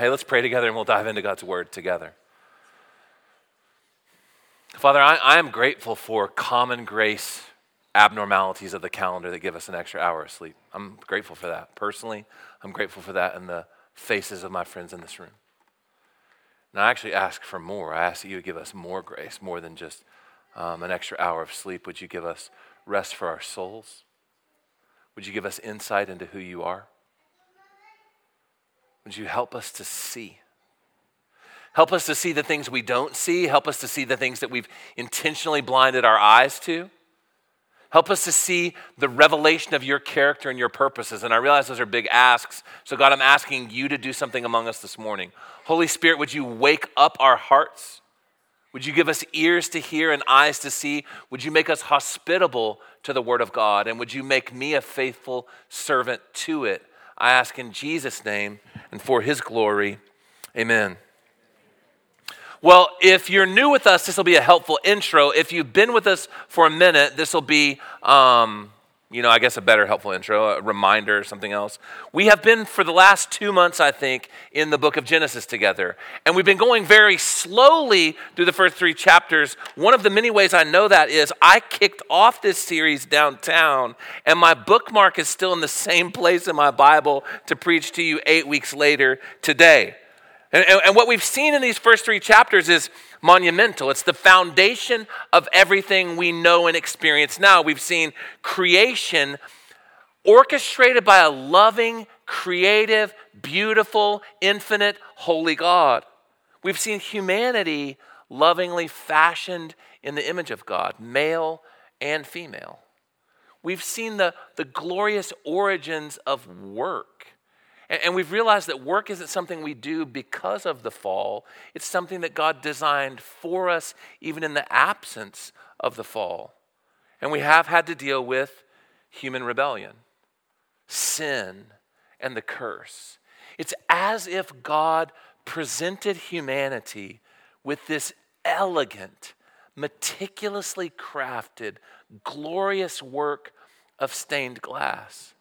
Hey, let's pray together and we'll dive into God's word together. Father, I, I am grateful for common grace abnormalities of the calendar that give us an extra hour of sleep. I'm grateful for that. Personally, I'm grateful for that in the faces of my friends in this room. And I actually ask for more. I ask that you would give us more grace, more than just um, an extra hour of sleep. Would you give us rest for our souls? Would you give us insight into who you are? Would you help us to see? Help us to see the things we don't see. Help us to see the things that we've intentionally blinded our eyes to. Help us to see the revelation of your character and your purposes. And I realize those are big asks. So, God, I'm asking you to do something among us this morning. Holy Spirit, would you wake up our hearts? Would you give us ears to hear and eyes to see? Would you make us hospitable to the Word of God? And would you make me a faithful servant to it? I ask in Jesus' name and for his glory. Amen. Well, if you're new with us, this will be a helpful intro. If you've been with us for a minute, this will be um, you know, I guess a better helpful intro, a reminder, or something else. We have been for the last two months, I think, in the book of Genesis together. And we've been going very slowly through the first three chapters. One of the many ways I know that is I kicked off this series downtown, and my bookmark is still in the same place in my Bible to preach to you eight weeks later today. And, and, what we've seen in these first three chapters is monumental. It's the foundation of everything we know and experience now. We've seen creation orchestrated by a loving, creative, beautiful, infinite, holy God. We've seen humanity lovingly fashioned in the image of God, male and female. We've seen the, the glorious origins of work and, we've realized that work isn't something we do because of the fall, it's something that God designed for us, even in the absence of the fall. And we have had to deal with human rebellion, sin, and the curse. It's as if God presented humanity with this elegant, meticulously crafted, glorious work of stained glass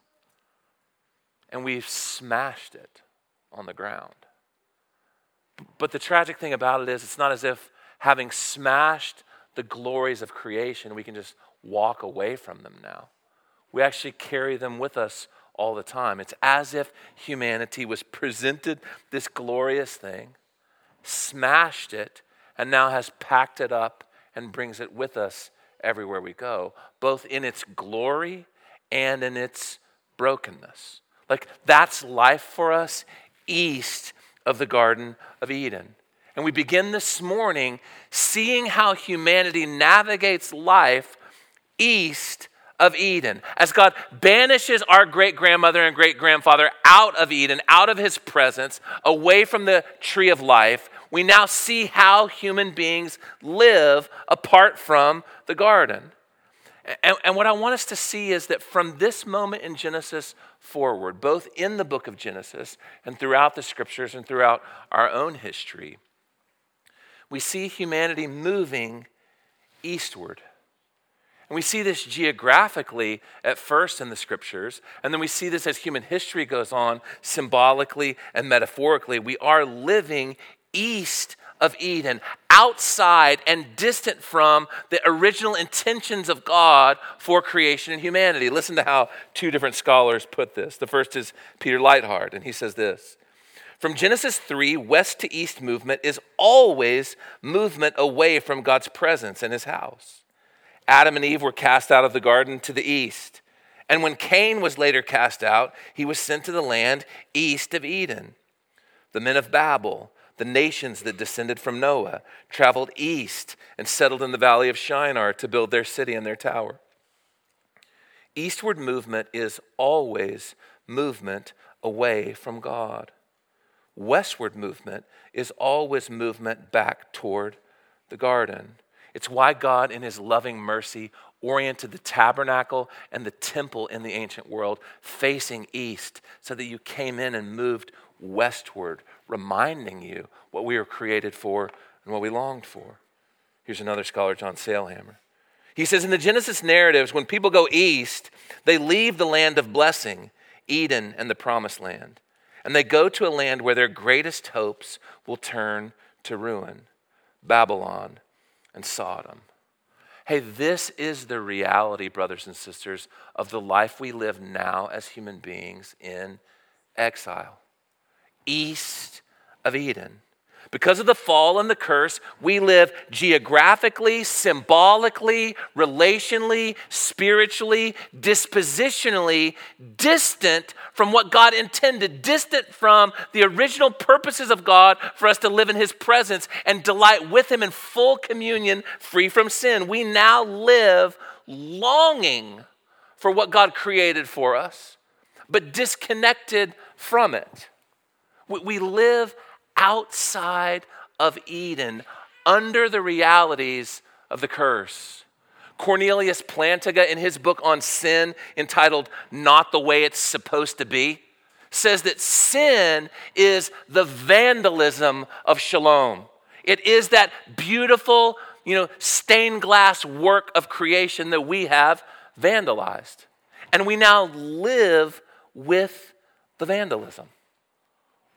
and we've smashed it on the ground. But the tragic thing about it is, it's not as if having smashed the glories of creation, we can just walk away from them now. We actually carry them with us all the time. It's as if humanity was presented this glorious thing, smashed it, and now has packed it up and brings it with us everywhere we go, both in its glory and in its brokenness. Like that's life for us east of the Garden of Eden. And we begin this morning seeing how humanity navigates life east of Eden. As God banishes our great grandmother and great grandfather out of Eden, out of his presence, away from the tree of life, we now see how human beings live apart from the garden. And, and, what I want us to see is that from this moment in Genesis forward, both in the book of Genesis and throughout the scriptures and throughout our own history, we see humanity moving eastward. And we see this geographically at first in the scriptures, and then we see this as human history goes on, symbolically and metaphorically. We are living east of Eden, outside and distant from the original intentions of God for creation and humanity. Listen to how two different scholars put this. The first is Peter Leithart, and he says this From Genesis 3, west to east movement is always movement away from God's presence and his house. Adam and Eve were cast out of the garden to the east. And when Cain was later cast out, he was sent to the land east of Eden. The men of Babel, the nations that descended from Noah traveled east and settled in the valley of Shinar to build their city and their tower. Eastward movement is always movement away from God. Westward movement is always movement back toward the garden. It's why God, in his loving mercy, oriented the tabernacle and the temple in the ancient world facing east so that you came in and moved westward, reminding you what we were created for and what we longed for. Here's another scholar, John Sailhamer. He says in the Genesis narratives, when people go east, they leave the land of blessing, Eden and the promised land. and they go to a land where their greatest hopes will turn to ruin Babylon and Sodom. Hey, this is the reality, brothers and sisters, of the life we live now as human beings in exile, east of Eden. Because of the fall and the curse, we live geographically, symbolically, relationally, spiritually, dispositionally distant from what God intended, distant from the original purposes of God for us to live in His presence and delight with Him in full communion, free from sin. We now live longing for what God created for us, but disconnected from it. We live outside of Eden under the realities of the curse. Cornelius Plantinga, in his book on sin entitled Not the Way It's Supposed to Be, says that sin is the vandalism of shalom. It is that beautiful, you know, stained glass work of creation that we have vandalized. And we now live with the vandalism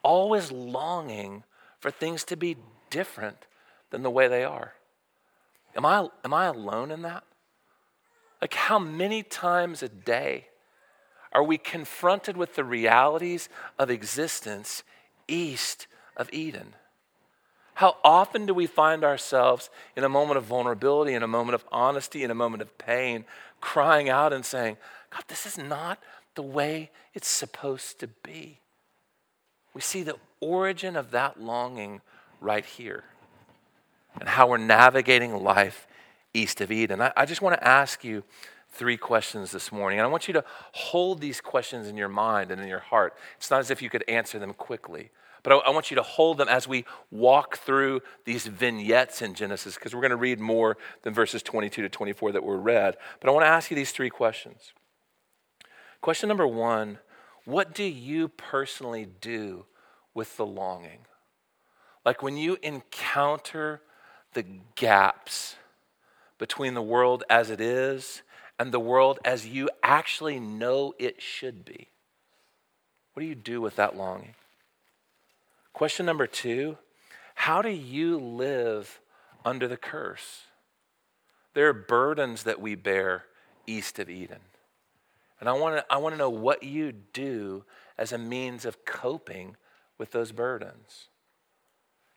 always longing for things to be different than the way they are. Am I, am I alone in that? Like, how many times a day are we confronted with the realities of existence east of Eden? How often do we find ourselves in a moment of vulnerability, in a moment of honesty, in a moment of pain, crying out and saying, God, this is not the way it's supposed to be? We see the origin of that longing right here and how we're navigating life east of Eden. I, I just want to ask you three questions this morning. And I want you to hold these questions in your mind and in your heart. It's not as if you could answer them quickly, but I, I want you to hold them as we walk through these vignettes in Genesis, because we're going to read more than verses 22 to 24 that were read. But I want to ask you these three questions. Question number one what do you personally do with the longing? Like when you encounter the gaps between the world as it is and the world as you actually know it should be. What do you do with that longing? Question number two How do you live under the curse? There are burdens that we bear east of Eden. And I want to I want to know what you do as a means of coping with those burdens.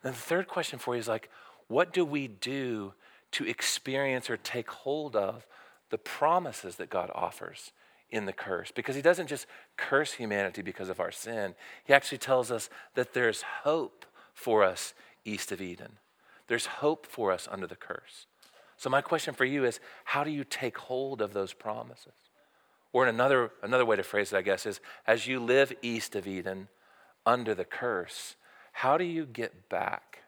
And the third question for you is like, what do we do to experience or take hold of the promises that God offers in the curse? Because He doesn't just curse humanity because of our sin, He actually tells us that there's hope for us east of Eden. There's hope for us under the curse. So, my question for you is how do you take hold of those promises? Or in another, another way to phrase it, I guess, is as you live east of Eden, under the curse, how do you get back?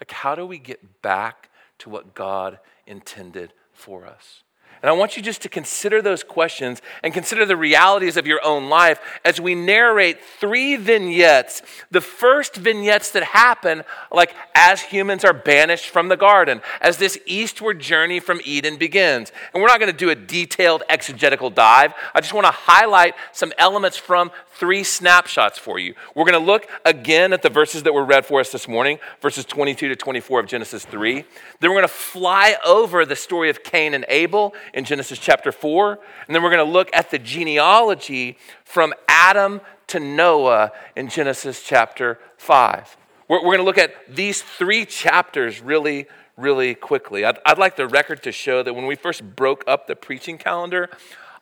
Like, how do we get back to what God intended for us? And I want you just to consider those questions and consider the realities of your own life as we narrate three vignettes. The first vignettes that happen, like as humans are banished from the garden, as this eastward journey from Eden begins. And we're not going to do a detailed exegetical dive. I just want to highlight some elements from three snapshots for you. We're going to look again at the verses that were read for us this morning, verses 22 to 24 of Genesis 3. Then we're going to fly over the story of Cain and Abel in Genesis chapter 4. And then we're going to look at the genealogy from Adam to Noah in Genesis chapter 5. We're, we're going to look at these three chapters really, really quickly. I'd, I'd like the record to show that when we first broke up the preaching calendar,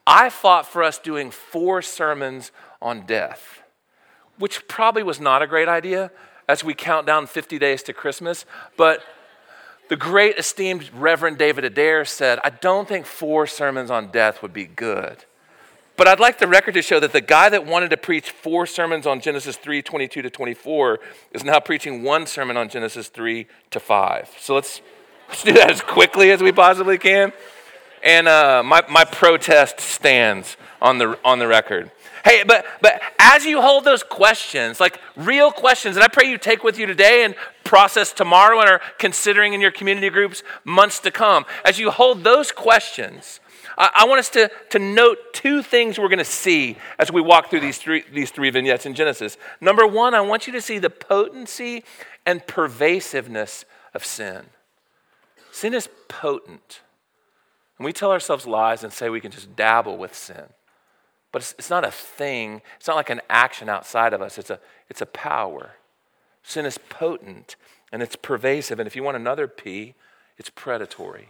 I fought for us doing four sermons on death, which probably was not a great idea as we count down 50 days to Christmas. But the great esteemed Reverend David Adair said, I don't think four sermons on death would be good. But I'd like the record to show that the guy that wanted to preach four sermons on Genesis 3 22 to 24 is now preaching one sermon on Genesis 3 to 5. So let's, let's do that as quickly as we possibly can. And uh, my, my protest stands on the, on the record. Hey, but, but as you hold those questions, like real questions, and I pray you take with you today and process tomorrow and are considering in your community groups months to come, as you hold those questions, I, I want us to, to note two things we're going to see as we walk through these three, these three vignettes in Genesis. Number one, I want you to see the potency and pervasiveness of sin. Sin is potent. And we tell ourselves lies and say we can just dabble with sin. But it's, it's, not a thing, it's not like an action outside of us, it's a, it's a power. Sin is potent and it's pervasive. And if you want another P, it's predatory.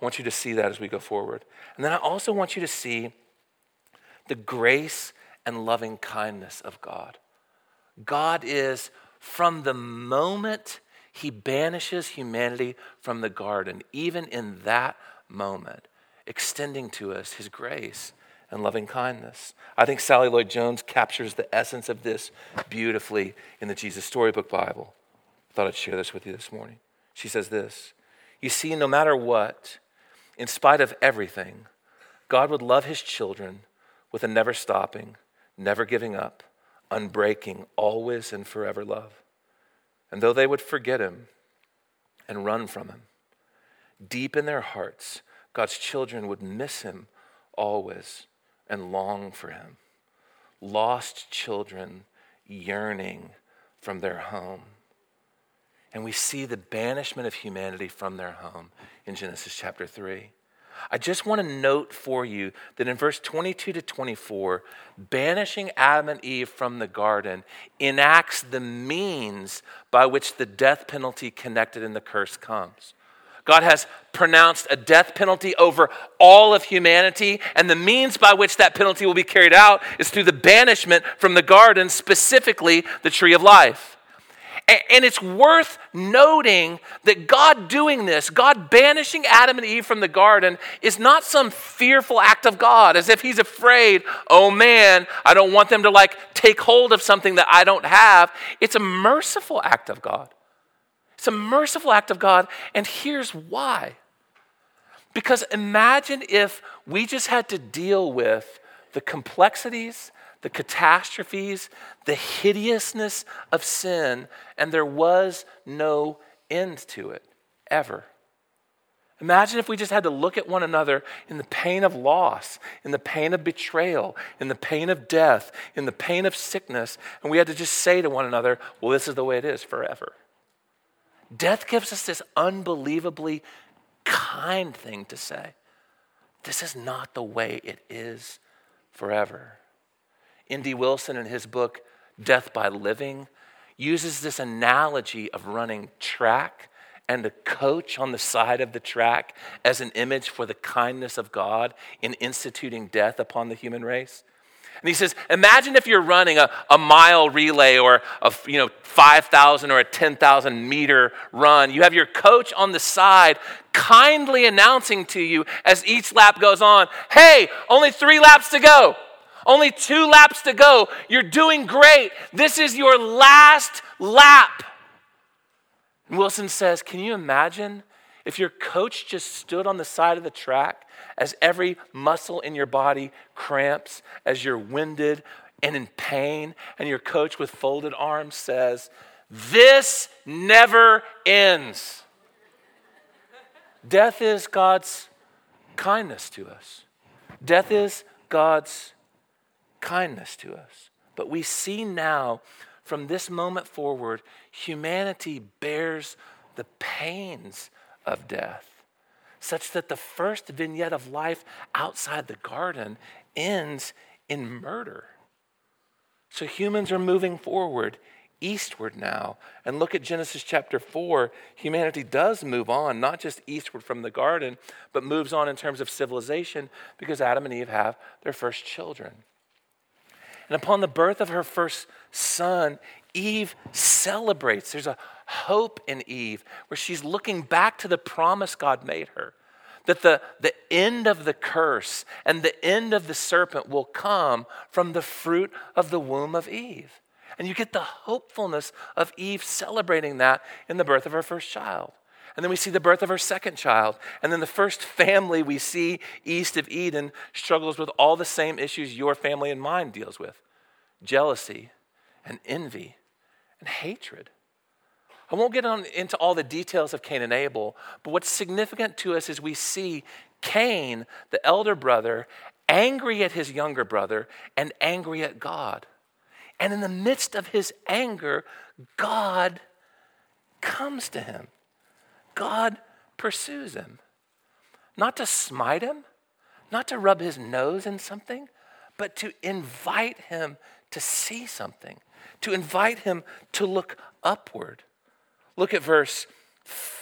I want you to see that as we go forward. And then I also want you to see the grace and loving kindness of God. God is, from the moment he banishes humanity from the garden, even in that moment, extending to us his grace and loving kindness. I think Sally Lloyd Jones captures the essence of this beautifully in the Jesus Storybook Bible. I thought I'd share this with you this morning. She says this You see, no matter what, in spite of everything, God would love his children with a never stopping, never giving up, unbreaking, always and forever love. And though they would forget him and run from him, deep in their hearts, God's children would miss him always and long for him. Lost children yearning from their home. And we see the banishment of humanity from their home in Genesis chapter 3. I just want to note for you that in verse 22 to 24, banishing Adam and Eve from the garden enacts the means by which the death penalty connected in the curse comes. God has pronounced a death penalty over all of humanity, and the means by which that penalty will be carried out is through the banishment from the garden, specifically the tree of life. And it's worth noting that God doing this, God banishing Adam and Eve from the garden, is not some fearful act of God, as if He's afraid, oh man, I don't want them to like take hold of something that I don't have. It's a merciful act of God. It's a merciful act of God, and here's why. Because imagine if we just had to deal with the complexities, the catastrophes, the hideousness of sin, and there was no end to it, ever. Imagine if we just had to look at one another in the pain of loss, in the pain of betrayal, in the pain of death, in the pain of sickness, and we had to just say to one another, well, this is the way it is forever. Death gives us this unbelievably kind thing to say. This is not the way it is forever. N.D. Wilson, in his book, Death by Living, uses this analogy of running track and a coach on the side of the track as an image for the kindness of God in instituting death upon the human race. And he says, imagine if you're running a, a mile relay or a you know, 5,000 or a 10,000 meter run. You have your coach on the side kindly announcing to you as each lap goes on, hey, only three laps to go. Only two laps to go. You're doing great. This is your last lap. And Wilson says, Can you imagine if your coach just stood on the side of the track as every muscle in your body cramps, as you're winded and in pain, and your coach with folded arms says, This never ends. Death is God's kindness to us. Death is God's kindness to us. But we see now, from this moment forward, humanity bears the pains of death such that the first vignette of life outside the garden ends in murder. So humans are moving forward eastward now. And look at Genesis chapter 4. Humanity does move on, not just eastward from the garden, but moves on in terms of civilization because Adam and Eve have their first children. And upon the birth of her first son, Eve celebrates. There's a hope in Eve where she's looking back to the promise God made her that the, the end of the curse and the end of the serpent will come from the fruit of the womb of Eve. And you get the hopefulness of Eve celebrating that in the birth of her first child. And then we see the birth of her second child. And then the first family we see east of Eden struggles with all the same issues your family and mine deals with jealousy and envy and hatred. I won't get on into all the details of Cain and Abel, but what's significant to us is we see Cain, the elder brother, angry at his younger brother and angry at God. And in the midst of his anger, God comes to him. God pursues him. Not to smite him, not to rub his nose in something, but to invite him to see something, to invite him to look upward. Look at verse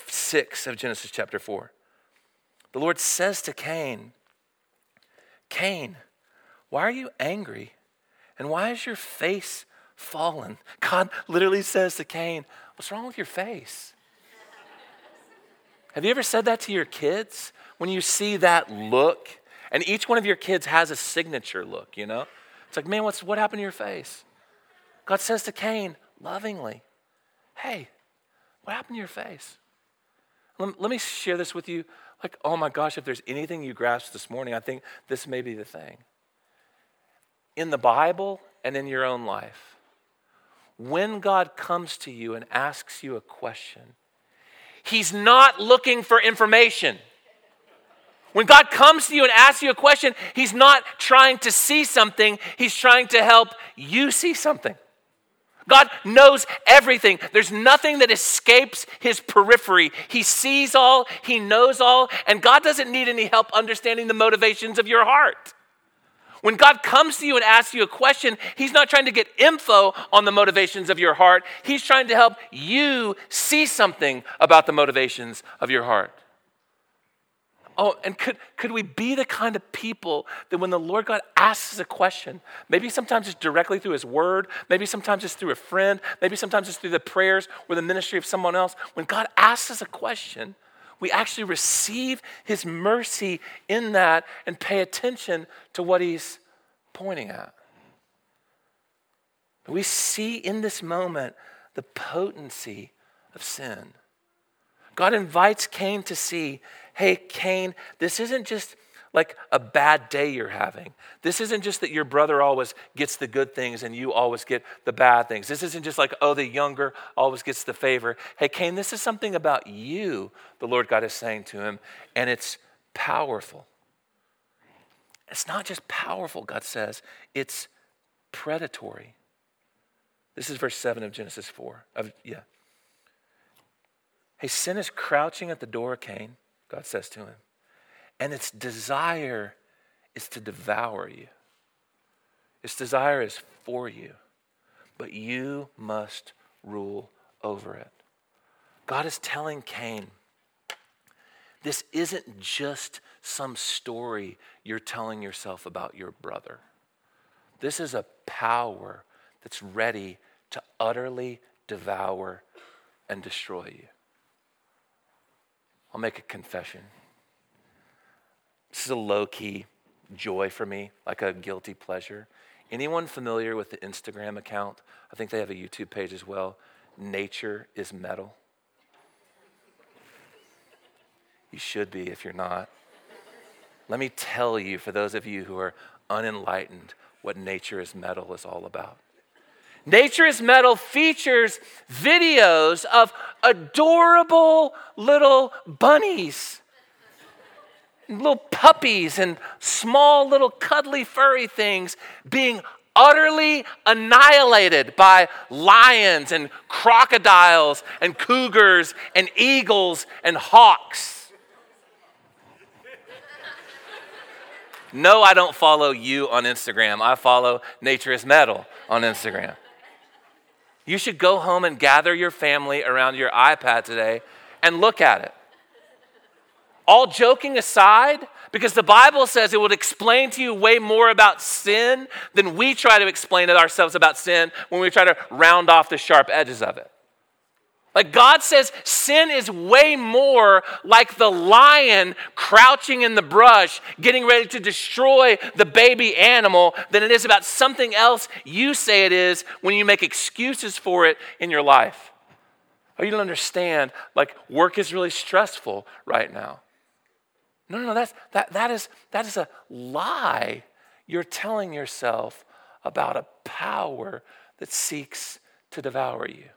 6 of Genesis chapter 4. The Lord says to Cain, Cain, why are you angry? And why is your face fallen? God literally says to Cain, What's wrong with your face? Have you ever said that to your kids? When you see that look, and each one of your kids has a signature look, you know? It's like, man, what's, what happened to your face? God says to Cain, lovingly, hey, what happened to your face? Let, me share this with you. Like, oh my gosh, if there's anything you grasped this morning, I think this may be the thing. In the Bible and in your own life, when God comes to you and asks you a question, He's not looking for information. When God comes to you and asks you a question, He's not trying to see something, He's trying to help you see something. God knows everything. There's nothing that escapes his periphery. He sees all, he knows all, and God doesn't need any help understanding the motivations of your heart. When God comes to you and asks you a question, He's not trying to get info on the motivations of your heart. He's trying to help you see something about the motivations of your heart. Oh, and could, could we be the kind of people that when the Lord God asks a question, maybe sometimes it's directly through His Word, maybe sometimes it's through a friend, maybe sometimes it's through the prayers or the ministry of someone else. When God asks us a question, we actually receive His mercy in that and pay attention to what He's pointing at. We see in this moment the potency of sin. God invites Cain to see hey, Cain, this isn't just like a bad day you're having. This isn't just that your brother always gets the good things and you always get the bad things. This isn't just like, oh, the younger always gets the favor. Hey, Cain, this is something about you, the Lord God is saying to him, and it's powerful. It's not just powerful, God says, it's predatory. This is verse 7 of Genesis 4. Of, yeah. Hey, sin is crouching at the door, of Cain. God says to him. And its desire is to devour you. Its desire is for you, but you must rule over it. God is telling Cain, this isn't just some story you're telling yourself about your brother. This is a power that's ready to utterly devour and destroy you. I'll make a confession. This is a low key joy for me, like a guilty pleasure. Anyone familiar with the Instagram account? I think they have a YouTube page as well. Nature is metal. You should be if you're not. Let me tell you, for those of you who are unenlightened, what nature is metal is all about. Nature is Metal features videos of adorable little bunnies, little puppies, and small little cuddly furry things being utterly annihilated by lions and crocodiles and cougars and eagles and hawks. No, I don't follow you on Instagram. I follow Nature is Metal on Instagram. You should go home and gather your family around your iPad today and look at it. All joking aside, because the Bible says it would explain to you way more about sin than we try to explain it ourselves about sin when we try to round off the sharp edges of it. Like God says, sin is way more like the lion crouching in the brush, getting ready to destroy the baby animal, than it is about something else you say it is when you make excuses for it in your life. Oh, you don't understand, like work is really stressful right now. No, no, no, that's, that, that, is, that is a lie you're telling yourself about a power that seeks to devour you.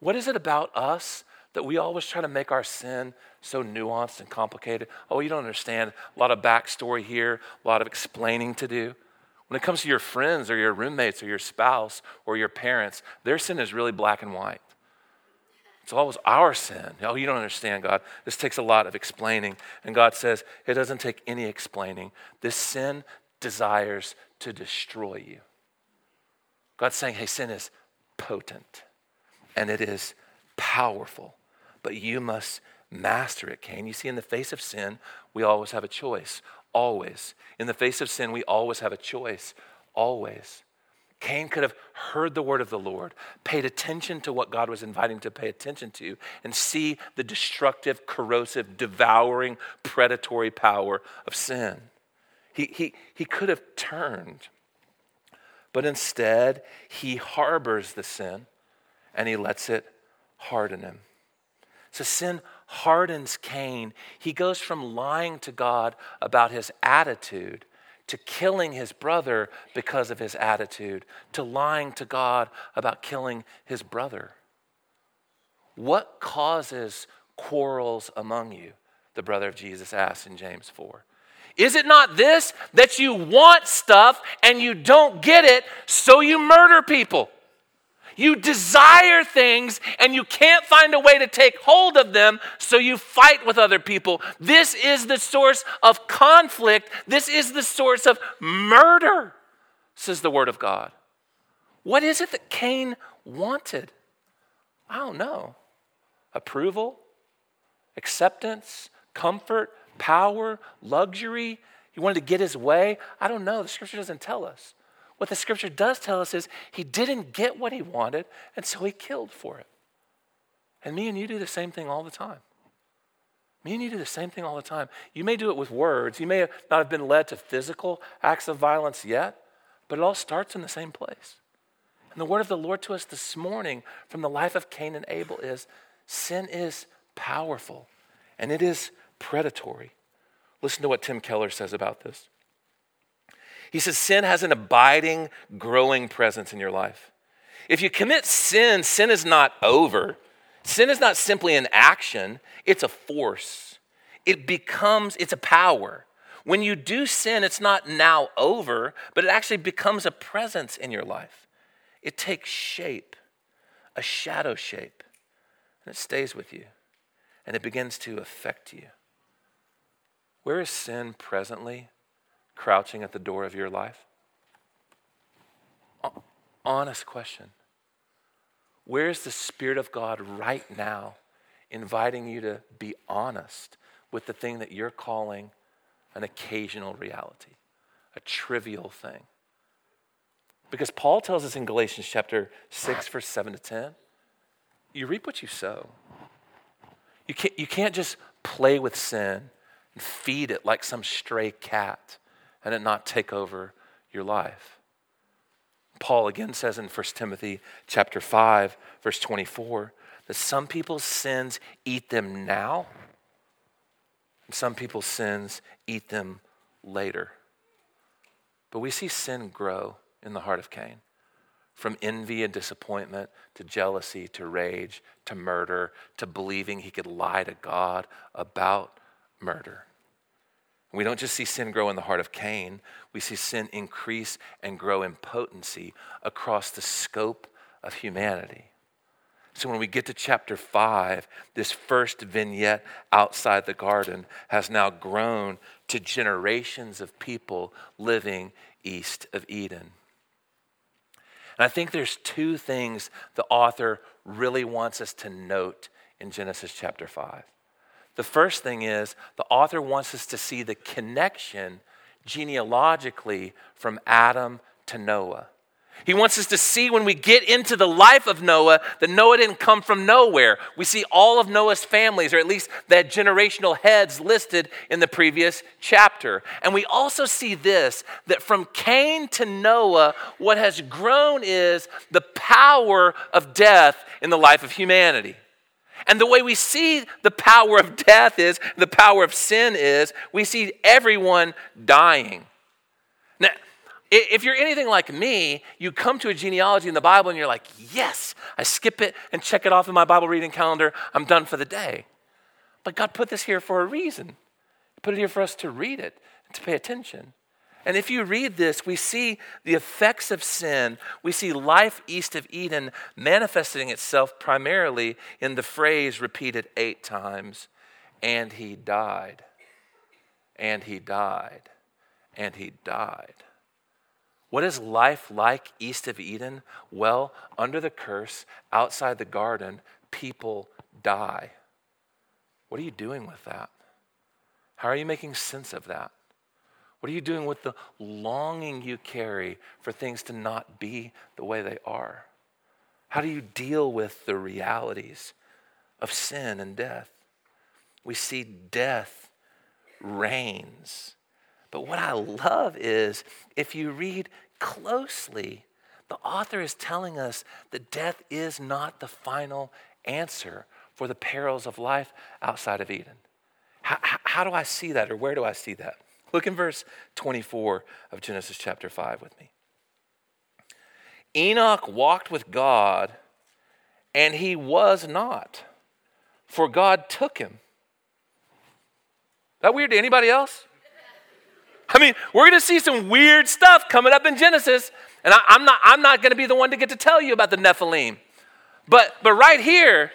What is it about us that we always try to make our sin so nuanced and complicated? Oh, you don't understand. A lot of backstory here, a lot of explaining to do. When it comes to your friends or your roommates or your spouse or your parents, their sin is really black and white. It's always our sin. Oh, you don't understand, God. This takes a lot of explaining. And God says, it doesn't take any explaining. This sin desires to destroy you. God's saying, hey, sin is potent and it is powerful, but you must master it, Cain. You see, in the face of sin, we always have a choice. Always. In the face of sin, we always have a choice. Always. Cain could have heard the word of the Lord, paid attention to what God was inviting him to pay attention to, and see the destructive, corrosive, devouring, predatory power of sin. He, he, he could have turned, but instead, he harbors the sin and he lets it harden him. So sin hardens Cain. He goes from lying to God about his attitude to killing his brother because of his attitude, to lying to God about killing his brother. What causes quarrels among you? The brother of Jesus asked in James 4. Is it not this, that you want stuff and you don't get it, so you murder people? You desire things and you can't find a way to take hold of them, so you fight with other people. This is the source of conflict. This is the source of murder, says the Word of God. What is it that Cain wanted? I don't know. Approval, acceptance, comfort, power, luxury. He wanted to get his way. I don't know. The scripture doesn't tell us. What the scripture does tell us is he didn't get what he wanted, and so he killed for it. And me and you do the same thing all the time. Me and you do the same thing all the time. You may do it with words. You may not have been led to physical acts of violence yet, but it all starts in the same place. And the word of the Lord to us this morning from the life of Cain and Abel is sin is powerful and it is predatory. Listen to what Tim Keller says about this. He says sin has an abiding, growing presence in your life. If you commit sin, sin is not over. Sin is not simply an action, it's a force. It becomes, it's a power. When you do sin, it's not now over, but it actually becomes a presence in your life. It takes shape, a shadow shape, and it stays with you, and it begins to affect you. Where is sin presently? Crouching at the door of your life? Honest question. Where is the Spirit of God right now inviting you to be honest with the thing that you're calling an occasional reality, a trivial thing? Because Paul tells us in Galatians chapter 6, verse 7 to 10, you reap what you sow. You can't, you can't just play with sin and feed it like some stray cat and it not take over your life. Paul again says in 1 Timothy chapter 5 verse 24 that some people's sins eat them now and some people's sins eat them later. But we see sin grow in the heart of Cain. From envy and disappointment to jealousy to rage to murder to believing he could lie to God about murder. We don't just see sin grow in the heart of Cain, we see sin increase and grow in potency across the scope of humanity. So when we get to chapter 5, this first vignette outside the garden has now grown to generations of people living east of Eden. And I think there's two things the author really wants us to note in Genesis chapter 5. The first thing is the author wants us to see the connection genealogically from Adam to Noah. He wants us to see when we get into the life of Noah that Noah didn't come from nowhere. We see all of Noah's families, or at least that generational heads listed in the previous chapter. And we also see this that from Cain to Noah, what has grown is the power of death in the life of humanity. And the way we see the power of death is, the power of sin is, we see everyone dying. Now, If you're anything like me, you come to a genealogy in the Bible and you're like, yes, I skip it and check it off in my Bible reading calendar. I'm done for the day. But God put this here for a reason. He put it here for us to read it and to pay attention. And if you read this, we see the effects of sin. We see life east of Eden manifesting itself primarily in the phrase repeated eight times and he died, and he died, and he died. What is life like east of Eden? Well, under the curse, outside the garden, people die. What are you doing with that? How are you making sense of that? What are you doing with the longing you carry for things to not be the way they are? How do you deal with the realities of sin and death? We see death reigns. But what I love is if you read closely, the author is telling us that death is not the final answer for the perils of life outside of Eden. How, how, do I see that, or where do I see that? Look in verse 24 of Genesis chapter 5 with me. Enoch walked with God, and he was not, for God took him. That weird to anybody else? I mean, we're going to see some weird stuff coming up in Genesis, and I, am not, I'm not going to be the one to get to tell you about the Nephilim. But, but right here,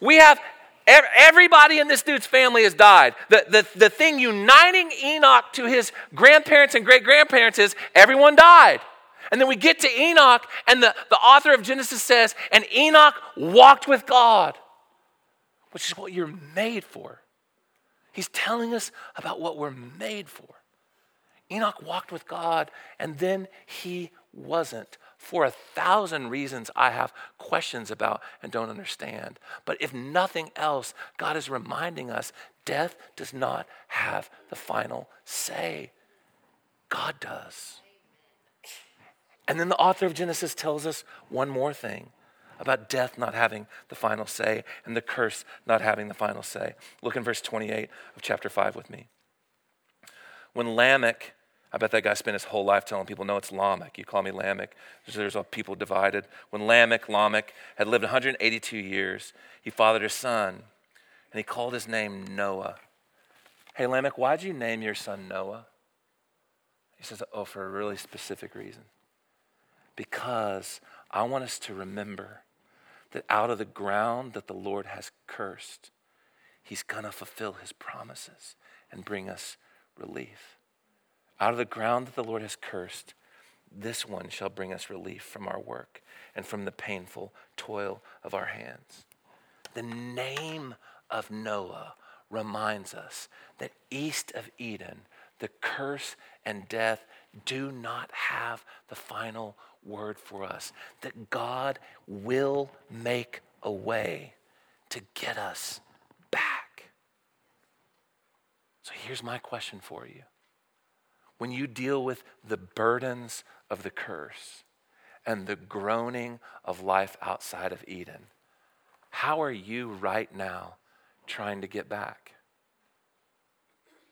we have everybody in this dude's family has died. The, the, the thing uniting Enoch to his grandparents and great grandparents is everyone died. And then we get to Enoch, and the, the author of Genesis says, and Enoch walked with God, which is what you're made for. He's telling us about what we're made for. Enoch walked with God, and then he wasn't. For a thousand reasons I have questions about and don't understand. But if nothing else, God is reminding us death does not have the final say. God does. And then the author of Genesis tells us one more thing about death not having the final say and the curse not having the final say. Look in verse 28 of chapter 5 with me. When Lamech, I bet that guy spent his whole life telling people, no, it's Lamech. You call me Lamech. There's a people divided. When Lamech, Lamech, had lived 182 years, he fathered a son, and he called his name Noah. Hey, Lamech, why'd you name your son Noah? He says, oh, for a really specific reason. Because I want us to remember that out of the ground that the Lord has cursed, He's going to fulfill His promises and bring us relief. Out of the ground that the Lord has cursed, this one shall bring us relief from our work and from the painful toil of our hands. The name of Noah reminds us that east of Eden, the curse and death do not have the final word for us that God will make a way to get us back. So here's my question for you. When you deal with the burdens of the curse and the groaning of life outside of Eden, how are you right now trying to get back?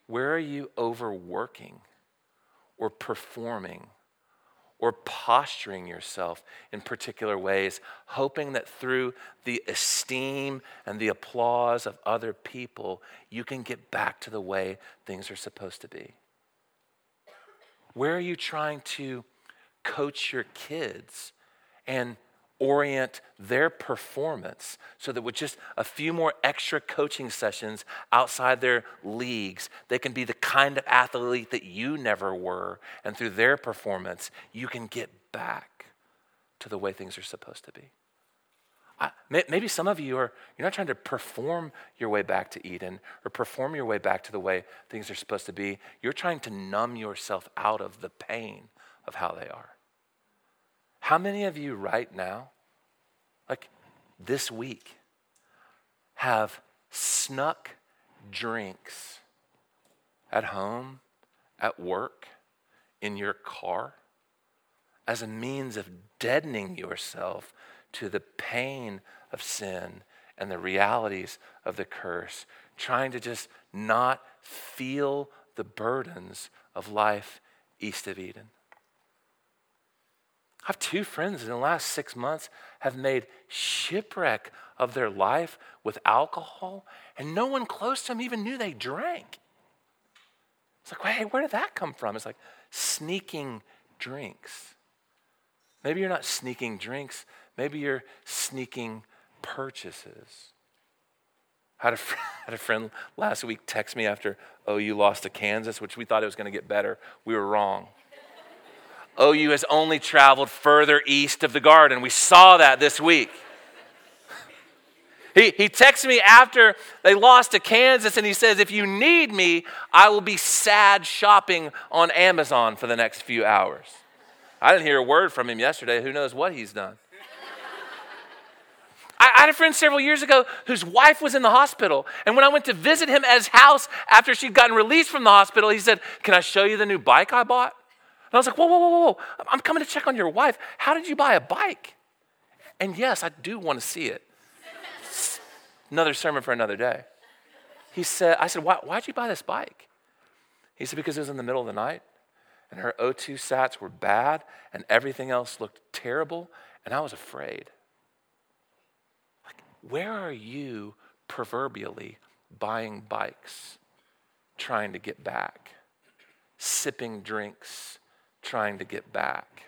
Where are you overworking or performing or posturing yourself in particular ways, hoping that through the esteem and the applause of other people, you can get back to the way things are supposed to be? Where are you trying to coach your kids and orient their performance so that with just a few more extra coaching sessions outside their leagues, they can be the kind of athlete that you never were. And through their performance, you can get back to the way things are supposed to be. I, maybe some of you are you're not trying to perform your way back to eden or perform your way back to the way things are supposed to be. You're trying to numb yourself out of the pain of how they are. How many of you right now, like this week, have snuck drinks at home, at work, in your car, as a means of deadening yourself to the pain of sin and the realities of the curse, trying to just not feel the burdens of life east of Eden? I have two friends in the last six months have made shipwreck of their life with alcohol, and no one close to them even knew they drank. It's like, hey, where did that come from? It's like sneaking drinks. Maybe you're not sneaking drinks, maybe you're sneaking purchases. I had a, friend, had a friend last week text me after oh, OU lost to Kansas, which we thought it was going to get better. We were wrong. Oh, OU has only traveled further east of the garden. We saw that this week. He, he texted me after they lost to Kansas and he says, If you need me, I will be sad shopping on Amazon for the next few hours. I didn't hear a word from him yesterday. Who knows what he's done? I, had a friend several years ago whose wife was in the hospital. And when I went to visit him at his house after she'd gotten released from the hospital, he said, Can I show you the new bike I bought? And I was like, Whoa, whoa, whoa, whoa. I'm coming to check on your wife. How did you buy a bike? And yes, I do want to see it. Another sermon for another day. He said, I said, Why, why'd you buy this bike? He said, Because it was in the middle of the night and her O2 sats were bad and everything else looked terrible and I was afraid. Where are you proverbially buying bikes, trying to get back, sipping drinks, trying to get back,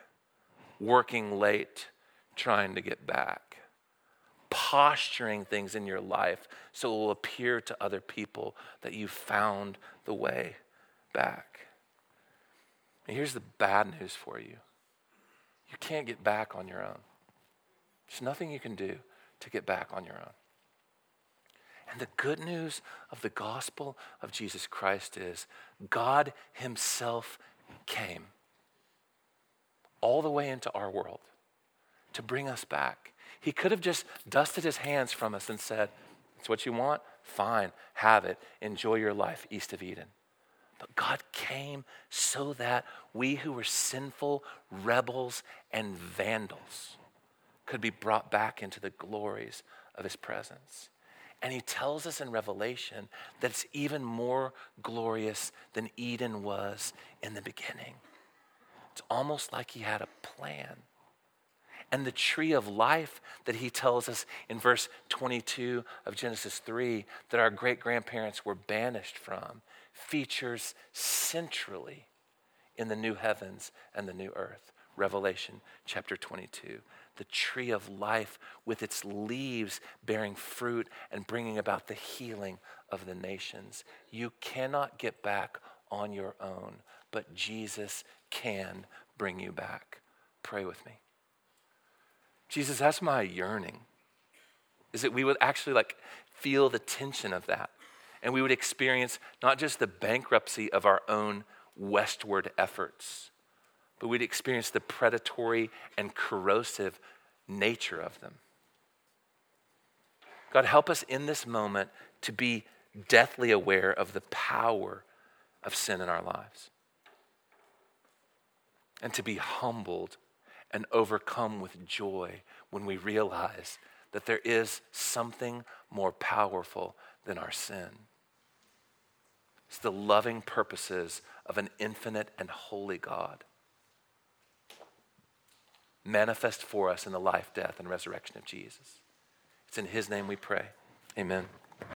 working late, trying to get back? posturing things in your life so it will appear to other people that you found the way back. And here's the bad news for you you can't get back on your own. There's nothing you can do to get back on your own. And the good news of the gospel of Jesus Christ is God Himself came all the way into our world to bring us back. He could have just dusted his hands from us and said, It's what you want? Fine, have it. Enjoy your life east of Eden. But God came so that we who were sinful rebels and vandals could be brought back into the glories of his presence. And he tells us in Revelation that it's even more glorious than Eden was in the beginning. It's almost like he had a plan and the tree of life that he tells us in verse 22 of Genesis 3 that our great grandparents were banished from features centrally in the new heavens and the new earth. Revelation chapter 22. The tree of life with its leaves bearing fruit and bringing about the healing of the nations. You cannot get back on your own, but Jesus can bring you back. Pray with me. Jesus, that's my yearning. Is that we would actually like feel the tension of that. And we would experience not just the bankruptcy of our own westward efforts, but we'd experience the predatory and corrosive nature of them. God, help us in this moment to be deathly aware of the power of sin in our lives and to be humbled and overcome with joy when we realize that there is something more powerful than our sin. It's the loving purposes of an infinite and holy God manifest for us in the life, death, and resurrection of Jesus. It's in His name we pray. Amen.